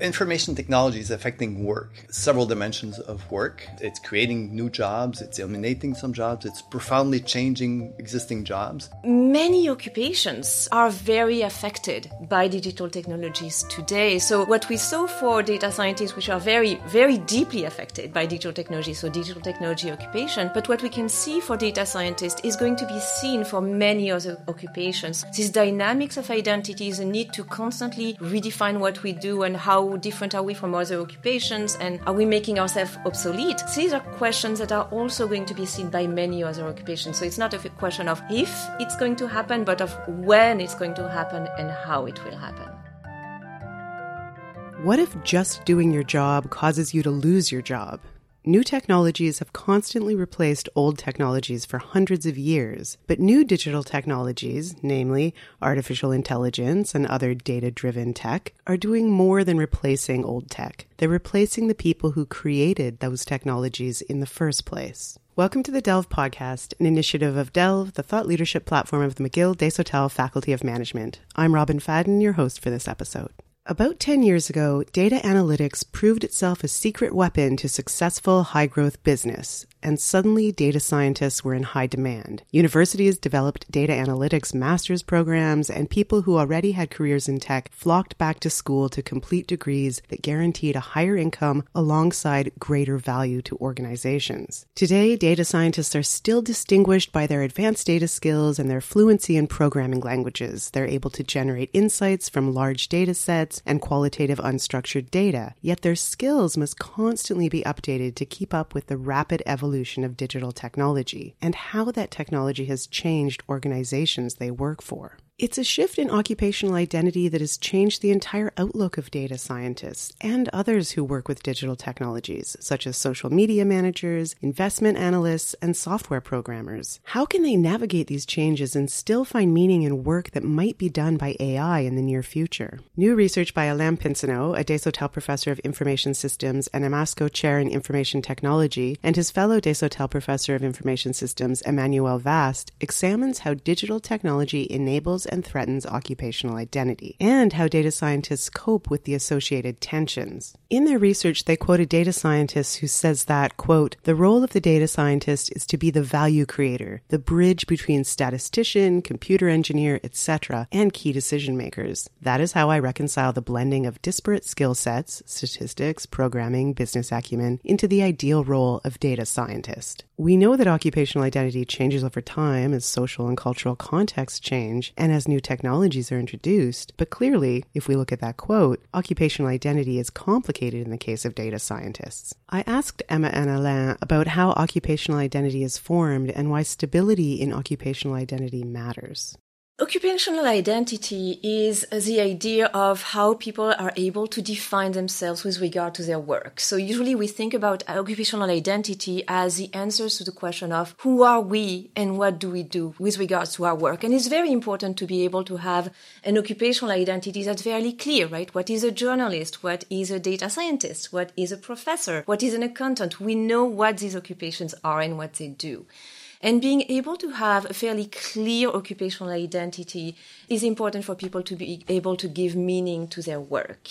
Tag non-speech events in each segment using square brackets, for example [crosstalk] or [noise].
Information technology is affecting work, several dimensions of work. It's creating new jobs, it's eliminating some jobs, it's profoundly changing existing jobs. Many occupations are very affected by digital technologies today. So, what we saw for data scientists, which are very, very deeply affected by digital technology, so digital technology occupation, but what we can see for data scientists is going to be seen for many other occupations. These dynamics of identity is a need to constantly redefine what we do and how different are we from other occupations and are we making ourselves obsolete? These are questions that are also going to be seen by many other occupations. So it's not a question of if it's going to happen, but of when it's going to happen and how it will happen. What if just doing your job causes you to lose your job? New technologies have constantly replaced old technologies for hundreds of years, but new digital technologies, namely artificial intelligence and other data driven tech, are doing more than replacing old tech. They're replacing the people who created those technologies in the first place. Welcome to the Delve podcast, an initiative of Delve, the thought leadership platform of the McGill Desautels Faculty of Management. I'm Robyn Fadden, your host for this episode. About 10 years ago, data analytics proved itself a secret weapon to successful high growth business, and suddenly data scientists were in high demand. Universities developed data analytics master's programs, and people who already had careers in tech flocked back to school to complete degrees that guaranteed a higher income alongside greater value to organizations. Today, data scientists are still distinguished by their advanced data skills and their fluency in programming languages. They're able to generate insights from large data sets and qualitative unstructured data, yet their skills must constantly be updated to keep up with the rapid evolution evolution of digital technology and how that technology has changed organizations they work for. It's a shift in occupational identity that has changed the entire outlook of data scientists and others who work with digital technologies, such as social media managers, investment analysts, and software programmers. How can they navigate these changes and still find meaning in work that might be done by AI in the near future? New research by Alain Pinsonneault, a Desautels professor of information systems and IMASCO chair in information technology, and his fellow Desautels professor of information systems, Emmanuelle Vaast, examines how digital technology enables and threatens occupational identity, and how data scientists cope with the associated tensions. In their research, they quote a data scientist who says that, quote, the role of the data scientist is to be the value creator, the bridge between statistician, computer engineer, etc., and key decision makers. That is how I reconcile the blending of disparate skill sets, statistics, programming, business acumen, into the ideal role of data scientist. We know that occupational identity changes over time as social and cultural contexts change and as new technologies are introduced, but clearly, if we look at that quote, occupational identity is complicated in the case of data scientists. I asked Emma and Alain about how occupational identity is formed and why stability in occupational identity matters. Occupational identity is the idea of how people are able to define themselves with regard to their work. So usually we think about occupational identity as the answers to the question of who are we and what do we do with regards to our work. And it's very important to be able to have an occupational identity that's fairly clear, right? What is a journalist? What is a data scientist? What is a professor? What is an accountant? We know what these occupations are and what they do. And being able to have a fairly clear occupational identity is important for people to be able to give meaning to their work.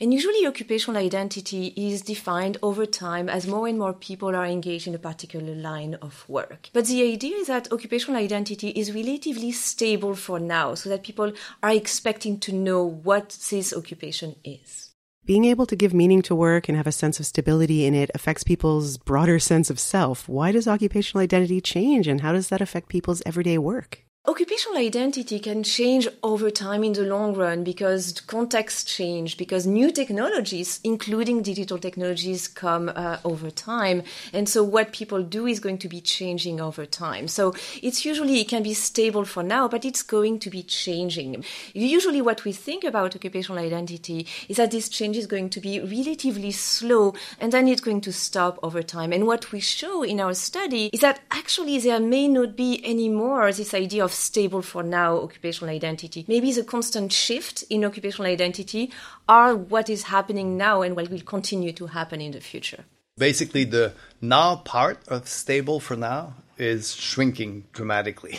And usually occupational identity is defined over time as more and more people are engaged in a particular line of work. But the idea is that occupational identity is relatively stable for now so that people are expecting to know what this occupation is being able to give meaning to work and have a sense of stability in it affects people's broader sense of self. Why does occupational identity change and how does that affect people's everyday work? Occupational identity can change over time in the long run because context change, because new technologies, including digital technologies, come uh, over time. And so what people do is going to be changing over time. So it's usually, it can be stable for now, but it's going to be changing. Usually what we think about occupational identity is that this change is going to be relatively slow and then it's going to stop over time. And what we show in our study is that actually there may not be any more this idea of of stable for now occupational identity. Maybe the constant shift in occupational identity are what is happening now and what will continue to happen in the future. Basically, the now part of stable for now is shrinking dramatically.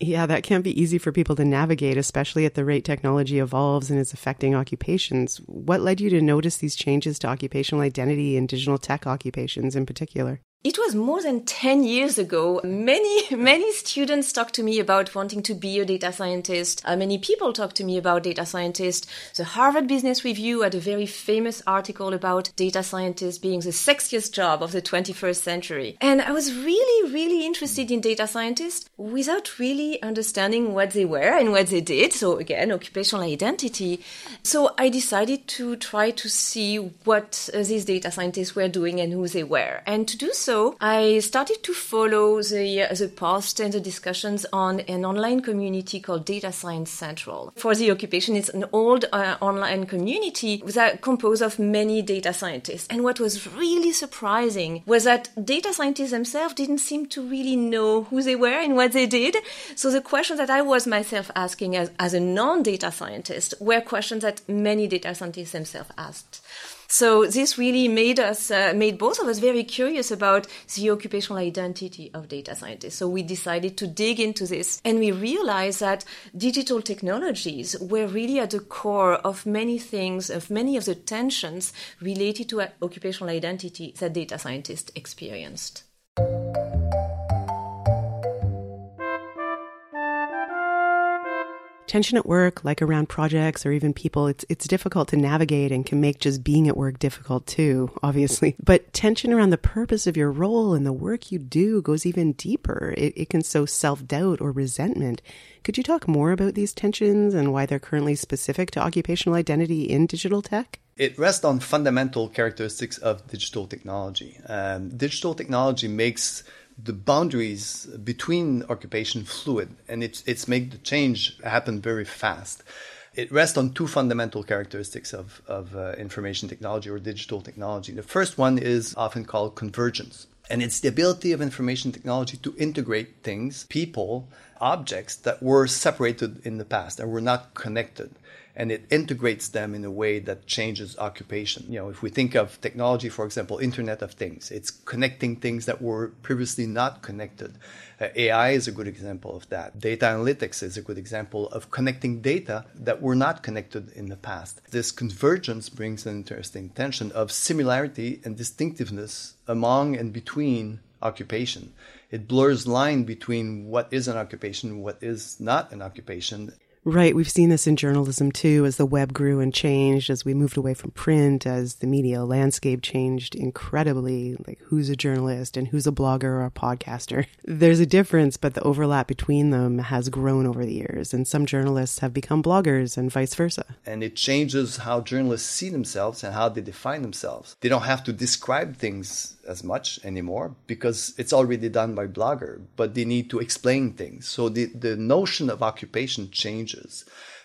Yeah, that can't be easy for people to navigate, especially at the rate technology evolves and is affecting occupations. What led you to notice these changes to occupational identity and digital tech occupations in particular? It was more than 10 years ago. Many, [laughs] many students talked to me about wanting to be a data scientist. Uh, many people talked to me about data scientists. The Harvard Business Review had a very famous article about data scientists being the sexiest job of the 21st century. And I was really, really interested in data scientists without really understanding what they were and what they did. So again, occupational identity. So I decided to try to see what uh, these data scientists were doing and who they were. And to do so, so I started to follow the, uh, the posts and the discussions on an online community called Data Science Central. For the occupation, it's an old uh, online community that composed of many data scientists. And what was really surprising was that data scientists themselves didn't seem to really know who they were and what they did. So the questions that I was myself asking as, as a non-data scientist were questions that many data scientists themselves asked. So this really made us, uh, made both of us very curious about the occupational identity of data scientists. So we decided to dig into this and we realized that digital technologies were really at the core of many things, of many of the tensions related to occupational identity that data scientists experienced. Tension at work, like around projects or even people, it's it's difficult to navigate and can make just being at work difficult too, obviously. [laughs] But tension around the purpose of your role and the work you do goes even deeper. It, it can sow self doubt or resentment. Could you talk more about these tensions and why they're currently specific to occupational identity in digital tech? It rests on fundamental characteristics of digital technology. Um, digital technology makes the boundaries between occupation fluid and it's it's make the change happen very fast it rests on two fundamental characteristics of, of uh, information technology or digital technology. The first one is often called convergence. And it's the ability of information technology to integrate things, people, objects that were separated in the past and were not connected and it integrates them in a way that changes occupation. You know, if we think of technology, for example, Internet of Things, it's connecting things that were previously not connected. Uh, AI is a good example of that. Data analytics is a good example of connecting data that were not connected in the past. This convergence brings an interesting tension of similarity and distinctiveness among and between occupation. It blurs line between what is an occupation, what is not an occupation. Right. We've seen this in journalism too, as the web grew and changed, as we moved away from print, as the media landscape changed incredibly, like who's a journalist and who's a blogger or a podcaster. [laughs] There's a difference, but the overlap between them has grown over the years, and some journalists have become bloggers and vice versa. And it changes how journalists see themselves and how they define themselves. They don't have to describe things as much anymore because it's already done by blogger but they need to explain things. So the, the notion of occupation changes.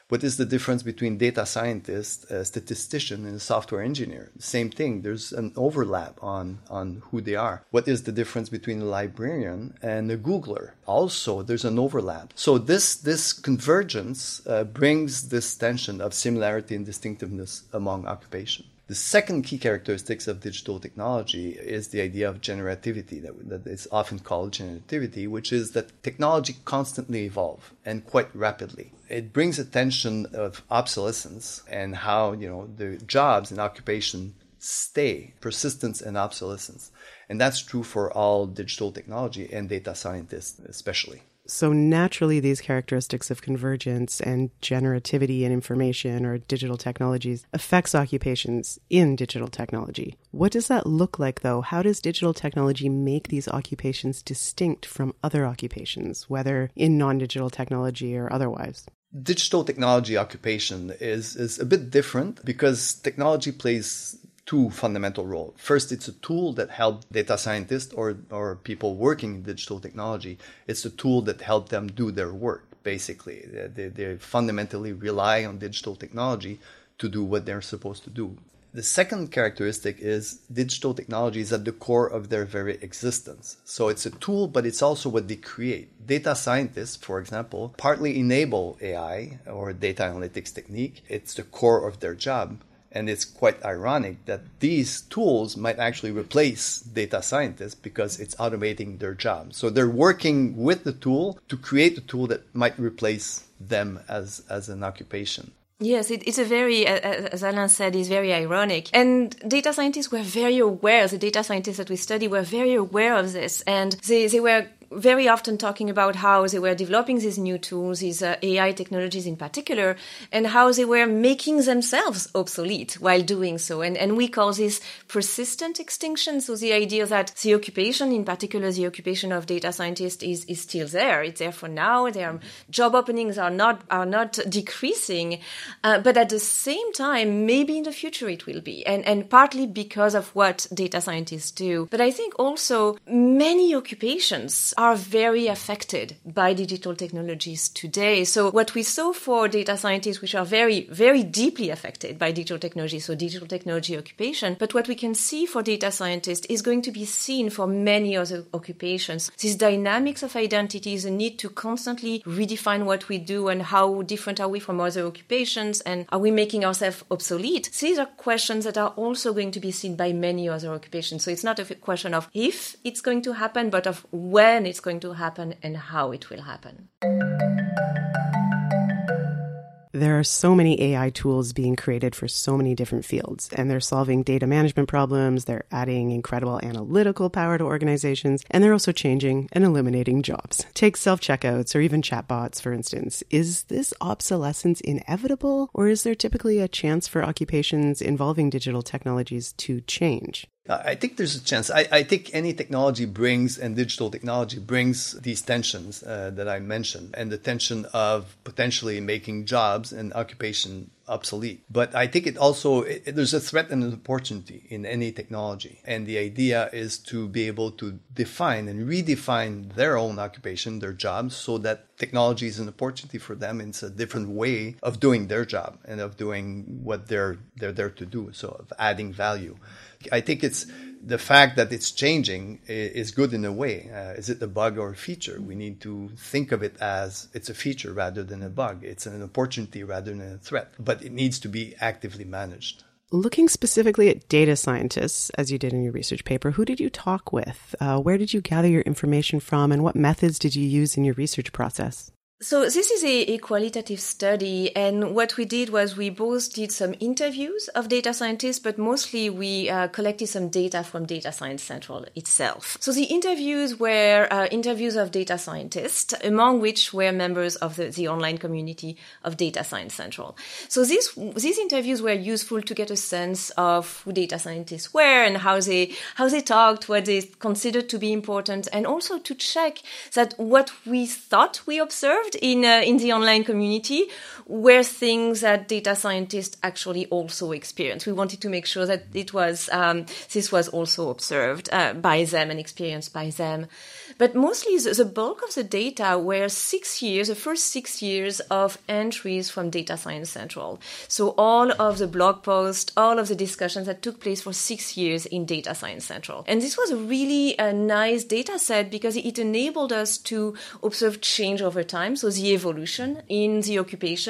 What is the difference between data scientist a statistician and a software engineer? Same thing. There's an overlap on on who they are. What is the difference between a librarian and a googler? Also there's an overlap. So this this convergence uh, brings this tension of similarity and distinctiveness among occupation the second key characteristics of digital technology is the idea of generativity, that, that is often called generativity, which is that technology constantly evolves and quite rapidly. It brings attention of obsolescence and how you know the jobs and occupation stay, persistence and obsolescence. And that's true for all digital technology and data scientists especially. So naturally, these characteristics of convergence and generativity in information or digital technologies affects occupations in digital technology. What does that look like, though? How does digital technology make these occupations distinct from other occupations, whether in non-digital technology or otherwise? Digital technology occupation is, is a bit different because technology plays two fundamental roles. First, it's a tool that helps data scientists or, or people working in digital technology. It's a tool that helps them do their work, basically. They, they fundamentally rely on digital technology to do what they're supposed to do. The second characteristic is digital technology is at the core of their very existence. So it's a tool, but it's also what they create. Data scientists, for example, partly enable AI or data analytics technique. It's the core of their job And it's quite ironic that these tools might actually replace data scientists because it's automating their job. So they're working with the tool to create a tool that might replace them as, as an occupation. Yes, it, it's a very, as Alain said, is very ironic. And data scientists were very aware, the data scientists that we study were very aware of this. And they, they were very often talking about how they were developing these new tools, these uh, AI technologies in particular, and how they were making themselves obsolete while doing so. And, and we call this persistent extinction. So the idea that the occupation, in particular the occupation of data scientists, is, is still there. It's there for now. Their job openings are not are not decreasing, uh, but at the same time, maybe in the future it will be, and and partly because of what data scientists do. But I think also many occupations are very affected by digital technologies today. So what we saw for data scientists, which are very, very deeply affected by digital technology, so digital technology occupation, but what we can see for data scientists is going to be seen for many other occupations. These dynamics of identity is a need to constantly redefine what we do and how different are we from other occupations and are we making ourselves obsolete? These are questions that are also going to be seen by many other occupations. So it's not a question of if it's going to happen, but of when it's going to happen and how it will happen. There are so many AI tools being created for so many different fields, and they're solving data management problems, they're adding incredible analytical power to organizations, and they're also changing and eliminating jobs. Take self checkouts or even chatbots, for instance. Is this obsolescence inevitable, or is there typically a chance for occupations involving digital technologies to change? I think there's a chance. I, I, think any technology brings, and digital technology brings these tensions uh, that I mentioned, and the tension of potentially making jobs and occupation obsolete. But I think it also, it, there's a threat and an opportunity in any technology. And the idea is to be able to define and redefine their own occupation, their jobs, so that technology is an opportunity for them. It's a different way of doing their job and of doing what they're, they're there to do. So of adding value. I think it's the fact that it's changing is good in a way. Uh, is it a bug or a feature? We need to think of it as it's a feature rather than a bug. It's an opportunity rather than a threat, but it needs to be actively managed. Looking specifically at data scientists, as you did in your research paper, who did you talk with? Uh, where did you gather your information from, and what methods did you use in your research process? So this is a, a, qualitative study, and what we did was we both did some interviews of data scientists, but mostly we uh, collected some data from Data Science Central itself. So the interviews were uh, interviews of data scientists, among which were members of the, the online community of Data Science Central. So these these interviews were useful to get a sense of who data scientists were and how they how they talked, what they considered to be important, and also to check that what we thought we observed in uh, in the online community were things that data scientists actually also experienced. We wanted to make sure that it was um, this was also observed uh, by them and experienced by them. But mostly the, the, bulk of the data were six years, the first six years of entries from Data Science Central. So all of the blog posts, all of the discussions that took place for six years in Data Science Central. And this was a really a nice data set because it enabled us to observe change over time. So the evolution in the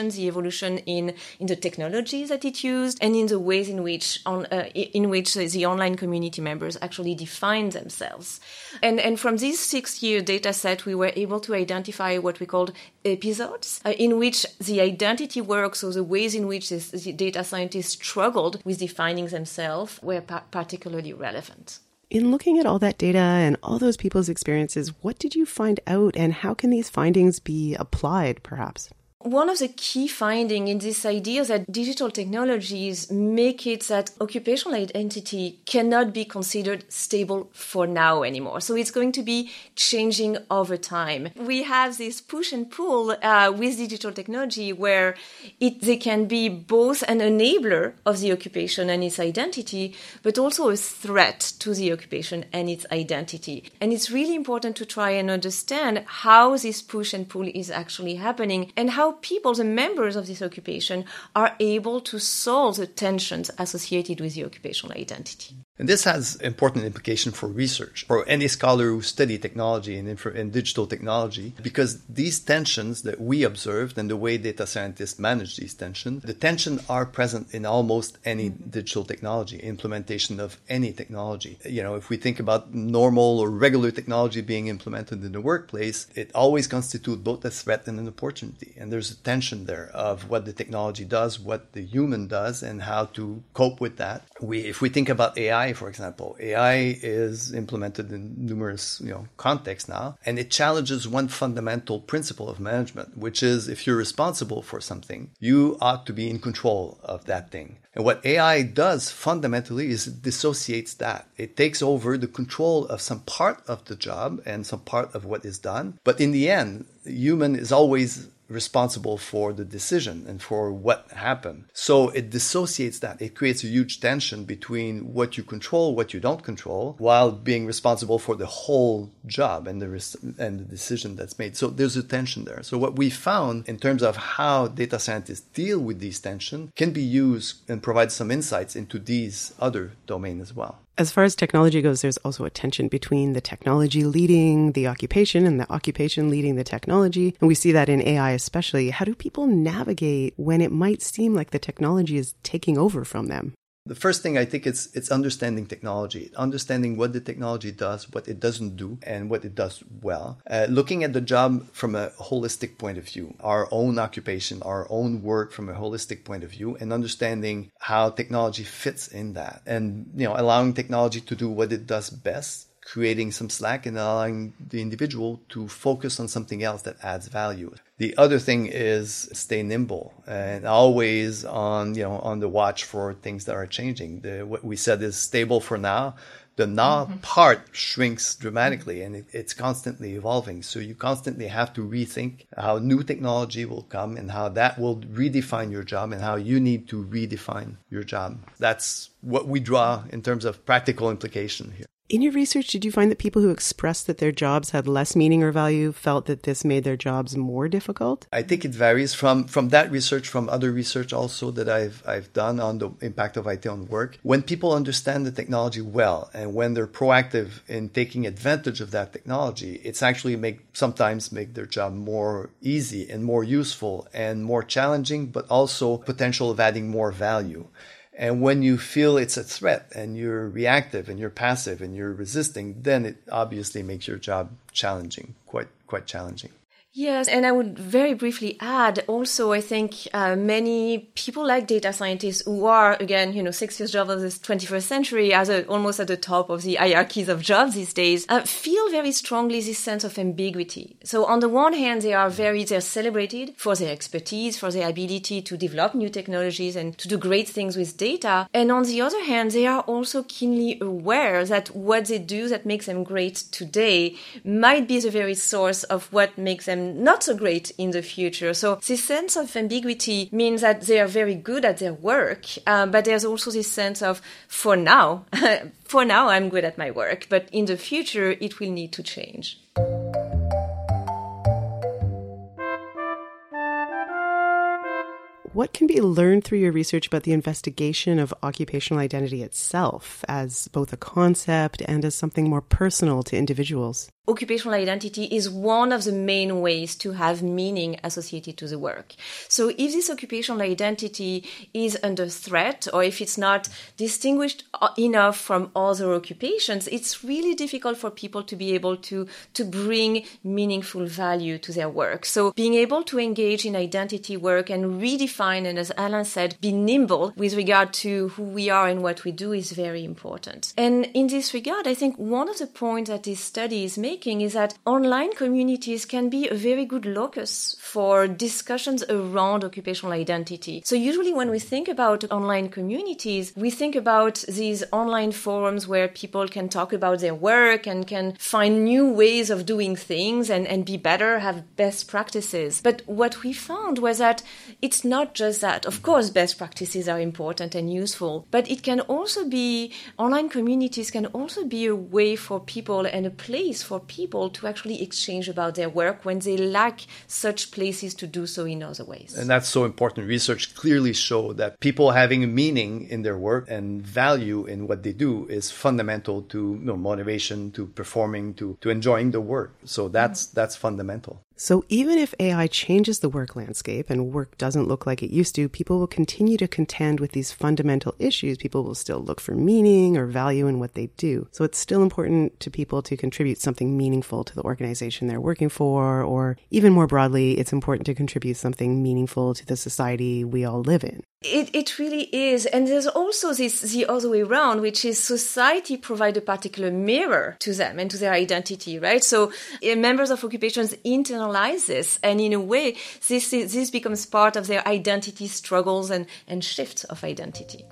occupations, the evolution in, in the technologies that it used, and in the ways in which on, uh, in which the online community members actually define themselves. And, and from this six year data set, we were able to identify what we called episodes uh, in which the identity work, so the ways in which this, the data scientists struggled with defining themselves, were pa- particularly relevant. In looking at all that data and all those people's experiences, what did you find out and how can these findings be applied, perhaps? One of the key findings in this idea is that digital technologies make it that occupational identity cannot be considered stable for now anymore. So it's going to be changing over time. We have this push and pull uh, with digital technology where it, they can be both an enabler of the occupation and its identity, but also a threat to the occupation and its identity. And it's really important to try and understand how this push and pull is actually happening and how people, the members of this occupation, are able to solve the tensions associated with the occupational identity. And this has important implication for research, for any scholar who study technology and, and digital technology, because these tensions that we observed and the way data scientists manage these tensions, the tension are present in almost any digital technology, implementation of any technology. You know, if we think about normal or regular technology being implemented in the workplace, it always constitutes both a threat and an opportunity. And there's a tension there of what the technology does, what the human does, and how to cope with that. We, if we think about AI, for example, AI is implemented in numerous you know contexts now, and it challenges one fundamental principle of management, which is if you're responsible for something, you ought to be in control of that thing. And what AI does fundamentally is it dissociates that. It takes over the control of some part of the job and some part of what is done. But in the end, human is always responsible for the decision and for what happened. So it dissociates that. It creates a huge tension between what you control, what you don't control, while being responsible for the whole job and the res- and the decision that's made. So there's a tension there. So what we found in terms of how data scientists deal with these tensions can be used and provide some insights into these other domains as well. As far as technology goes, there's also a tension between the technology leading the occupation and the occupation leading the technology. And we see that in AI especially. How do people navigate when it might seem like the technology is taking over from them? The first thing I think it's it's understanding technology, understanding what the technology does, what it doesn't do, and what it does well. Uh, looking at the job from a holistic point of view, our own occupation, our own work from a holistic point of view, and understanding how technology fits in that, and you know, allowing technology to do what it does best creating some slack and allowing the individual to focus on something else that adds value. The other thing is stay nimble and always on you know on the watch for things that are changing. The, what we said is stable for now. The now mm-hmm. part shrinks dramatically and it, it's constantly evolving. So you constantly have to rethink how new technology will come and how that will redefine your job and how you need to redefine your job. That's what we draw in terms of practical implication here. In your research, did you find that people who expressed that their jobs had less meaning or value felt that this made their jobs more difficult? I think it varies from from that research, from other research also that I've I've done on the impact of IT on work. When people understand the technology well and when they're proactive in taking advantage of that technology, it's actually make sometimes make their job more easy and more useful and more challenging, but also potential of adding more value. And when you feel it's a threat and you're reactive and you're passive and you're resisting, then it obviously makes your job challenging, quite quite challenging. Yes, and I would very briefly add also, I think uh, many people like data scientists who are, again, you know, six years jobs of this 21st century as a, almost at the top of the hierarchies of jobs these days, uh, feel very strongly this sense of ambiguity. So on the one hand, they are very, they're celebrated for their expertise, for their ability to develop new technologies and to do great things with data. And on the other hand, they are also keenly aware that what they do that makes them great today might be the very source of what makes them not so great in the future. So this sense of ambiguity means that they are very good at their work, um, but there's also this sense of, for now, [laughs] for now I'm good at my work, but in the future it will need to change. What can be learned through your research about the investigation of occupational identity itself as both a concept and as something more personal to individuals? Occupational identity is one of the main ways to have meaning associated to the work. So if this occupational identity is under threat or if it's not distinguished uh, enough from other occupations, it's really difficult for people to be able to, to bring meaningful value to their work. So being able to engage in identity work and redefine and as Alain said, be nimble with regard to who we are and what we do is very important. And in this regard, I think one of the points that this study is making making is that online communities can be a very good locus for discussions around occupational identity. So usually when we think about online communities, we think about these online forums where people can talk about their work and can find new ways of doing things and, and be better, have best practices. But what we found was that it's not just that. Of course, best practices are important and useful, but it can also be, online communities can also be a way for people and a place for people to actually exchange about their work when they lack such places to do so in other ways. And that's so important. Research clearly show that people having meaning in their work and value in what they do is fundamental to you know, motivation, to performing, to, to enjoying the work. So that's mm-hmm. that's fundamental. So even if AI changes the work landscape and work doesn't look like it used to, people will continue to contend with these fundamental issues. People will still look for meaning or value in what they do. So it's still important to people to contribute something meaningful to the organization they're working for, or even more broadly, it's important to contribute something meaningful to the society we all live in. It, it really is. And there's also this the other way around, which is society provide a particular mirror to them and to their identity, right? So uh, members of occupations internalize this. And in a way, this, is, this becomes part of their identity struggles and, and shifts of identity.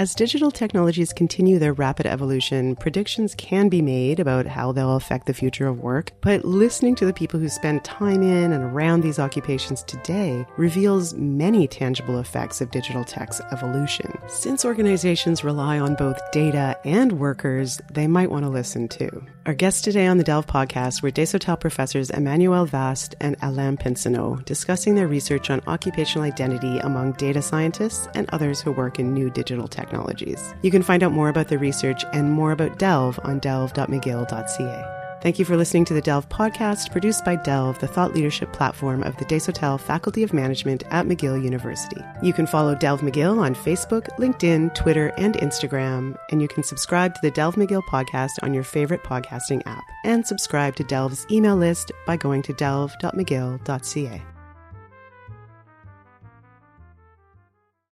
As digital technologies continue their rapid evolution, predictions can be made about how they'll affect the future of work, but listening to the people who spend time in and around these occupations today reveals many tangible effects of digital tech's evolution. Since organizations rely on both data and workers, they might want to listen too. Our guests today on the Delve podcast were Desautels professors Emmanuelle Vaast and Alain Pinsonneault, discussing their research on occupational identity among data scientists and others who work in new digital tech technologies. You can find out more about the research and more about Delve on delve.mcgill.ca. Thank you for listening to the Delve podcast, produced by Delve, the thought leadership platform of the Desautels Faculty of Management at McGill University. You can follow Delve McGill on Facebook, LinkedIn, Twitter, and Instagram, and you can subscribe to the Delve McGill podcast on your favorite podcasting app. And subscribe to Delve's email list by going to delve.mcgill.ca.